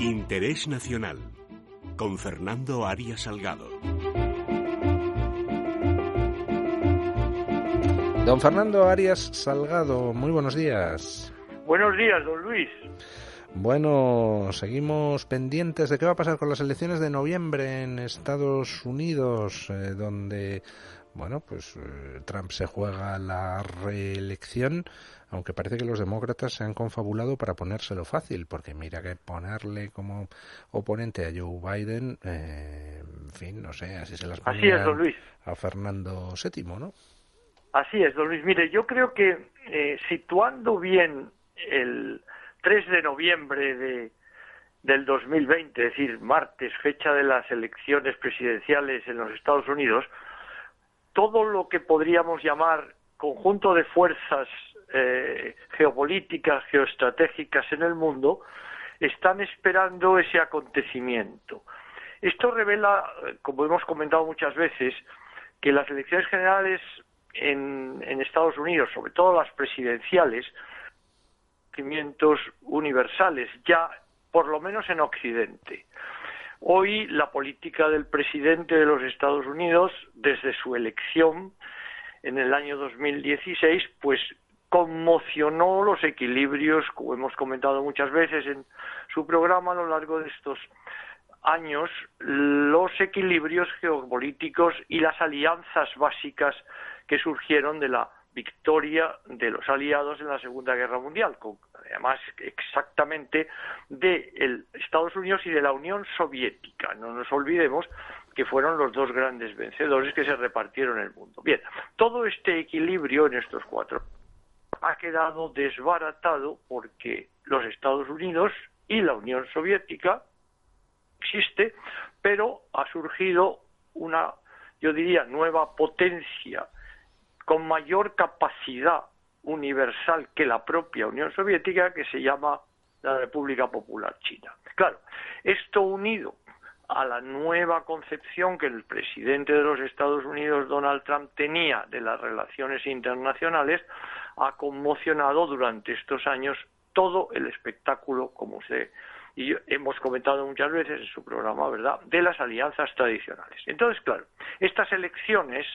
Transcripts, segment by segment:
Interés Nacional con Fernando Arias Salgado. Don Fernando Arias Salgado, muy buenos días. Buenos días, don Luis. Bueno, seguimos pendientes de qué va a pasar con las elecciones de noviembre en Estados Unidos, eh, donde, bueno, pues eh, Trump se juega la reelección, aunque parece que los demócratas se han confabulado para ponérselo fácil, porque mira que ponerle como oponente a Joe Biden, eh, en fin, no sé, así se las Así es, don Luis. a Fernando VII, ¿no? Así es, don Luis. Mire, yo creo que situando bien el 3 de noviembre de, del 2020, es decir, martes, fecha de las elecciones presidenciales en los Estados Unidos, todo lo que podríamos llamar conjunto de fuerzas eh, geopolíticas, geoestratégicas en el mundo, están esperando ese acontecimiento. Esto revela, como hemos comentado muchas veces, que las elecciones generales en, en Estados Unidos, sobre todo las presidenciales, universales, ya por lo menos en Occidente. Hoy la política del presidente de los Estados Unidos, desde su elección en el año 2016, pues conmocionó los equilibrios, como hemos comentado muchas veces en su programa a lo largo de estos años, los equilibrios geopolíticos y las alianzas básicas que surgieron de la victoria de los aliados en la Segunda Guerra Mundial, además exactamente de Estados Unidos y de la Unión Soviética. No nos olvidemos que fueron los dos grandes vencedores que se repartieron el mundo. Bien, todo este equilibrio en estos cuatro ha quedado desbaratado porque los Estados Unidos y la Unión Soviética existe, pero ha surgido una, yo diría, nueva potencia con mayor capacidad universal que la propia Unión Soviética, que se llama la República Popular China. Claro, esto unido a la nueva concepción que el presidente de los Estados Unidos, Donald Trump, tenía de las relaciones internacionales, ha conmocionado durante estos años todo el espectáculo, como usted y hemos comentado muchas veces en su programa, ¿verdad?, de las alianzas tradicionales. Entonces, claro, estas elecciones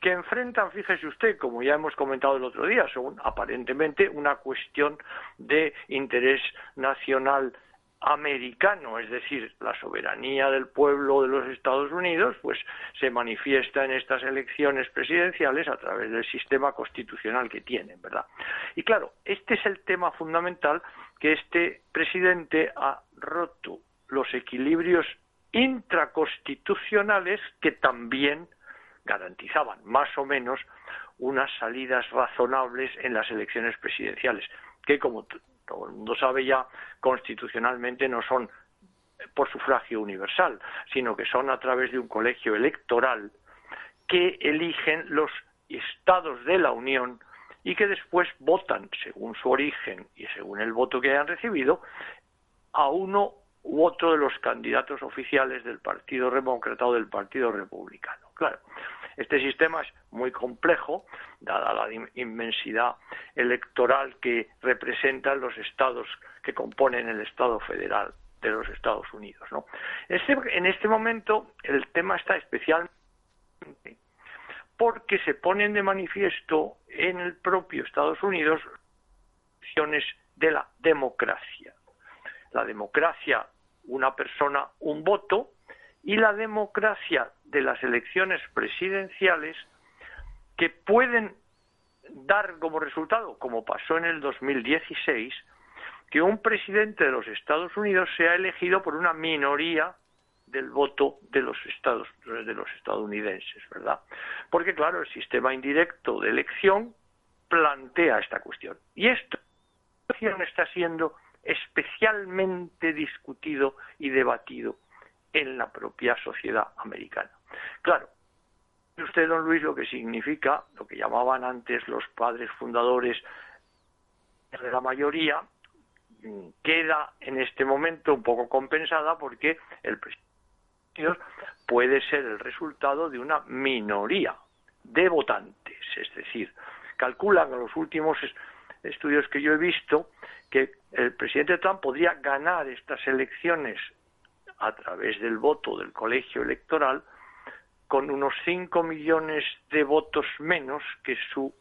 que enfrentan, fíjese usted, como ya hemos comentado el otro día, son aparentemente una cuestión de interés nacional americano, es decir, la soberanía del pueblo de los Estados Unidos, pues se manifiesta en estas elecciones presidenciales a través del sistema constitucional que tienen, ¿verdad? Y claro, este es el tema fundamental que este presidente ha roto los equilibrios intraconstitucionales que también garantizaban más o menos unas salidas razonables en las elecciones presidenciales, que como todo el mundo sabe ya, constitucionalmente no son por sufragio universal, sino que son a través de un colegio electoral que eligen los estados de la Unión y que después votan, según su origen y según el voto que hayan recibido, a uno u otro de los candidatos oficiales del Partido Demócrata o del Partido Republicano. Claro, este sistema es muy complejo, dada la inmensidad electoral que representan los estados que componen el Estado federal de los Estados Unidos. Este, en este momento el tema está especialmente porque se ponen de manifiesto en el propio Estados Unidos acciones de la democracia. La democracia, una persona, un voto, y la democracia de las elecciones presidenciales que pueden dar como resultado, como pasó en el 2016, que un presidente de los Estados Unidos sea elegido por una minoría del voto de los estados de los estadounidenses, ¿verdad? Porque claro, el sistema indirecto de elección plantea esta cuestión y esta cuestión está siendo especialmente discutido y debatido en la propia sociedad americana. Claro, usted, don Luis, lo que significa, lo que llamaban antes los padres fundadores de la mayoría, mm, queda en este momento un poco compensada porque el presidente puede ser el resultado de una minoría de votantes, es decir, calculan en los últimos estudios que yo he visto que el presidente Trump podría ganar estas elecciones a través del voto del colegio electoral con unos 5 millones de votos menos que su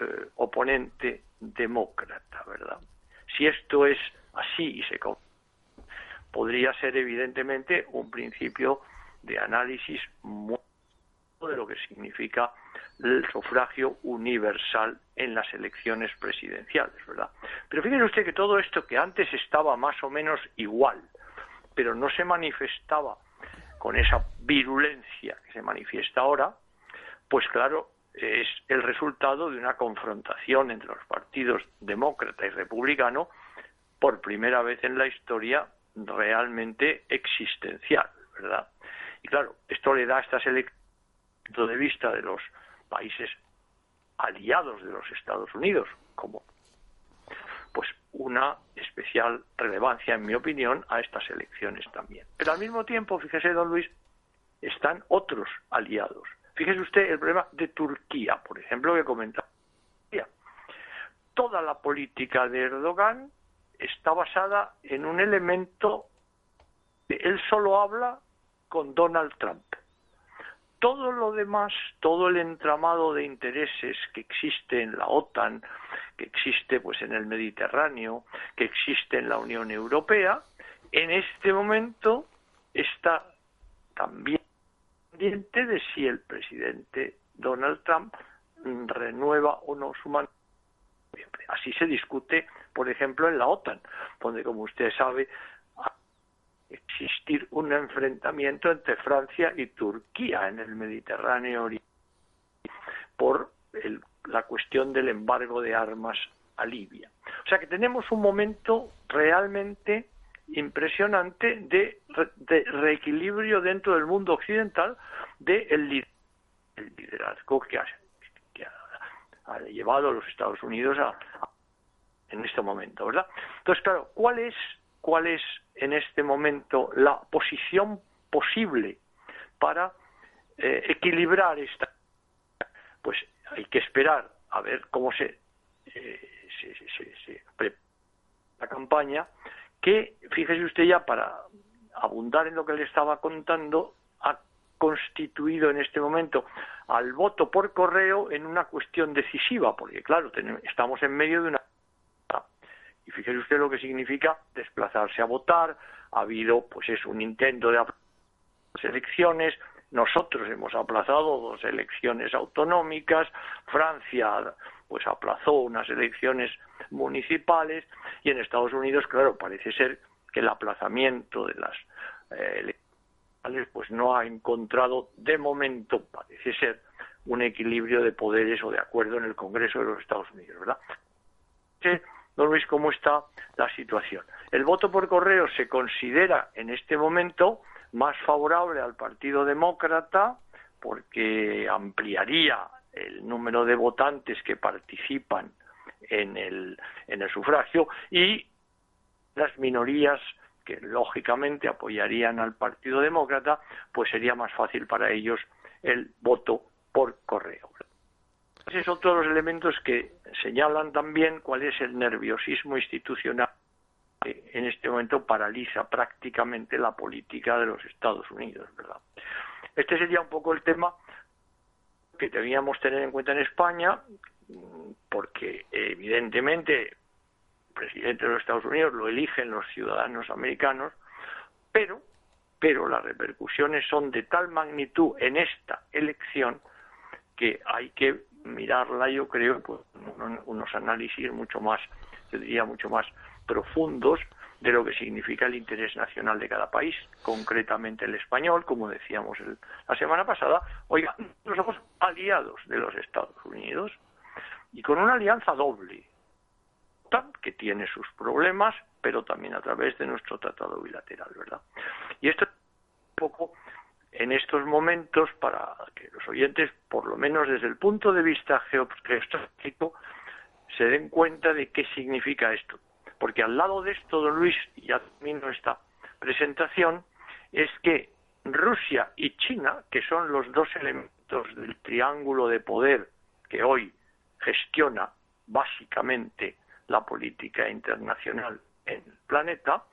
eh, oponente demócrata, ¿verdad? Si esto es así y se podría ser evidentemente un principio de análisis muy de lo que significa el sufragio universal en las elecciones presidenciales, ¿verdad? Pero fíjese usted que todo esto que antes estaba más o menos igual, pero no se manifestaba con esa virulencia que se manifiesta ahora, pues claro, es el resultado de una confrontación entre los partidos demócrata y republicano por primera vez en la historia realmente existencial, ¿verdad? Y claro, esto le da a estas elecciones de vista de los países aliados de los Estados Unidos, como una especial relevancia, en mi opinión, a estas elecciones también. Pero al mismo tiempo, fíjese, don Luis, están otros aliados. Fíjese usted el problema de Turquía, por ejemplo, que comentaba. Toda la política de Erdogan está basada en un elemento que él solo habla con Donald Trump. Todo lo demás, todo el entramado de intereses que existe en la OTAN, que existe pues en el Mediterráneo, que existe en la Unión Europea, en este momento está también pendiente de si el presidente Donald Trump renueva o no su mandato. Así se discute, por ejemplo, en la OTAN, donde, como usted sabe, existir un enfrentamiento entre Francia y Turquía en el Mediterráneo por la cuestión del embargo de armas a Libia. O sea que tenemos un momento realmente impresionante de, reequilibrio dentro del mundo occidental del liderazgo que ha, llevado a los Estados Unidos en este momento, ¿verdad? Entonces, claro, ¿cuál es cuál es en este momento la posición posible para eh, equilibrar esta. Pues hay que esperar a ver cómo se, eh, se, la campaña, que fíjese usted ya para abundar en lo que le estaba contando, ha constituido en este momento al voto por correo en una cuestión decisiva, porque claro, estamos en medio de una y fíjese usted lo que significa desplazarse a votar. Ha habido, pues es un intento de las elecciones. Nosotros hemos aplazado dos elecciones autonómicas. Francia, pues aplazó unas elecciones municipales. Y en Estados Unidos, claro, parece ser que el aplazamiento de las eh, elecciones, pues no ha encontrado de momento, parece ser, un equilibrio de poderes o de acuerdo en el Congreso de los Estados Unidos, ¿verdad? Don Luis, cómo está la situación. El voto por correo se considera en este momento más favorable al Partido Demócrata porque ampliaría el número de votantes que participan en el, en el sufragio y las minorías que lógicamente apoyarían al Partido Demócrata, pues sería más fácil para ellos el voto por correo. Ese es otro de los elementos que señalan también cuál es el nerviosismo institucional que en este momento paraliza prácticamente la política de los Estados Unidos, ¿verdad? Este sería un poco el tema que debíamos tener en cuenta en España, porque evidentemente el presidente de los Estados Unidos lo eligen los ciudadanos americanos, pero, pero las repercusiones son de tal magnitud en esta elección que hay que mirarla, yo creo, pues unos análisis mucho más, yo diría, mucho más profundos de lo que significa el interés nacional de cada país, concretamente el español, como decíamos la semana pasada. Oiga, nosotros somos aliados de los Estados Unidos y con una alianza doble, que tiene sus problemas, pero también a través de nuestro tratado bilateral, ¿verdad? Y esto es un poco en estos momentos para que los oyentes, por lo menos desde el punto de vista geoestratégico, se den cuenta de qué significa esto. Porque al lado de esto, don Luis, ya termino esta presentación, es que Rusia y China, que son los dos elementos del triángulo de poder que hoy gestiona básicamente la política internacional en el planeta,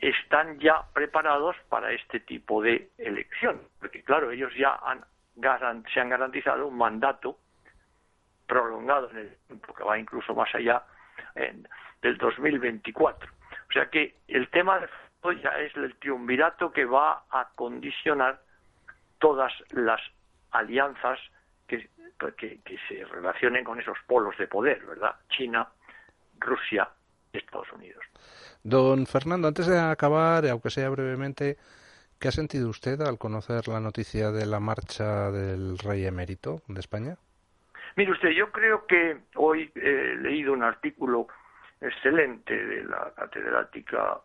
están ya preparados para este tipo de elección, porque claro, ellos ya han, se han garantizado un mandato prolongado en el tiempo, que va incluso más allá del 2024. O sea que el tema de ya es el triunvirato que va a condicionar todas las alianzas que, que, se relacionen con esos polos de poder, ¿verdad? China, Rusia, Estados Unidos. Don Fernando, antes de acabar, aunque sea brevemente, ¿qué ha sentido usted al conocer la noticia de la marcha del rey emérito de España? Mire usted, yo creo que hoy he leído un artículo excelente de la catedrática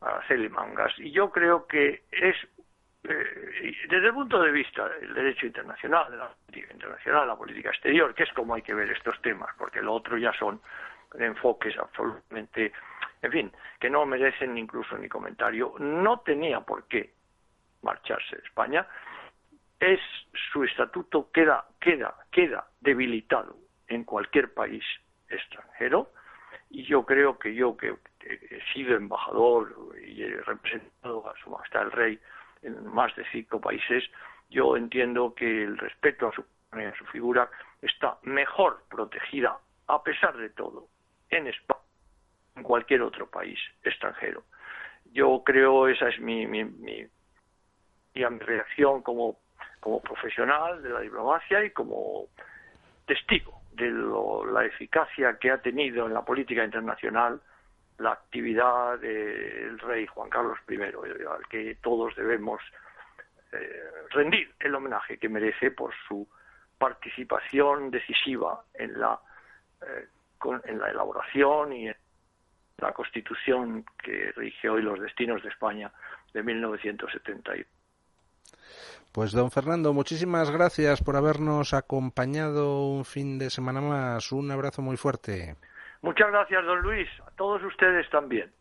Araceli Mangas y yo creo que es eh, desde el punto de vista del derecho internacional, de la política internacional, la política exterior, que es como hay que ver estos temas, porque lo otro ya son enfoques absolutamente, en fin, que no merecen incluso ni comentario, no tenía por qué marcharse de España, es su estatuto queda queda queda debilitado en cualquier país extranjero. Y yo creo que yo que he sido embajador y he representado a su majestad el rey en más de cinco países yo entiendo que el respeto a su a su figura está mejor protegida a pesar de todo en España en cualquier otro país extranjero. Yo creo esa es mi mi, mi, mi reacción como profesional de la diplomacia y como testigo de la eficacia que ha tenido en la política internacional la actividad del rey Juan Carlos I, al que todos debemos eh, rendir el homenaje que merece por su participación decisiva en la, eh, en la elaboración y en la constitución que rige hoy los destinos de España de 1971. Pues don Fernando, muchísimas gracias por habernos acompañado un fin de semana más. Un abrazo muy fuerte. Muchas gracias, don Luis. A todos ustedes también.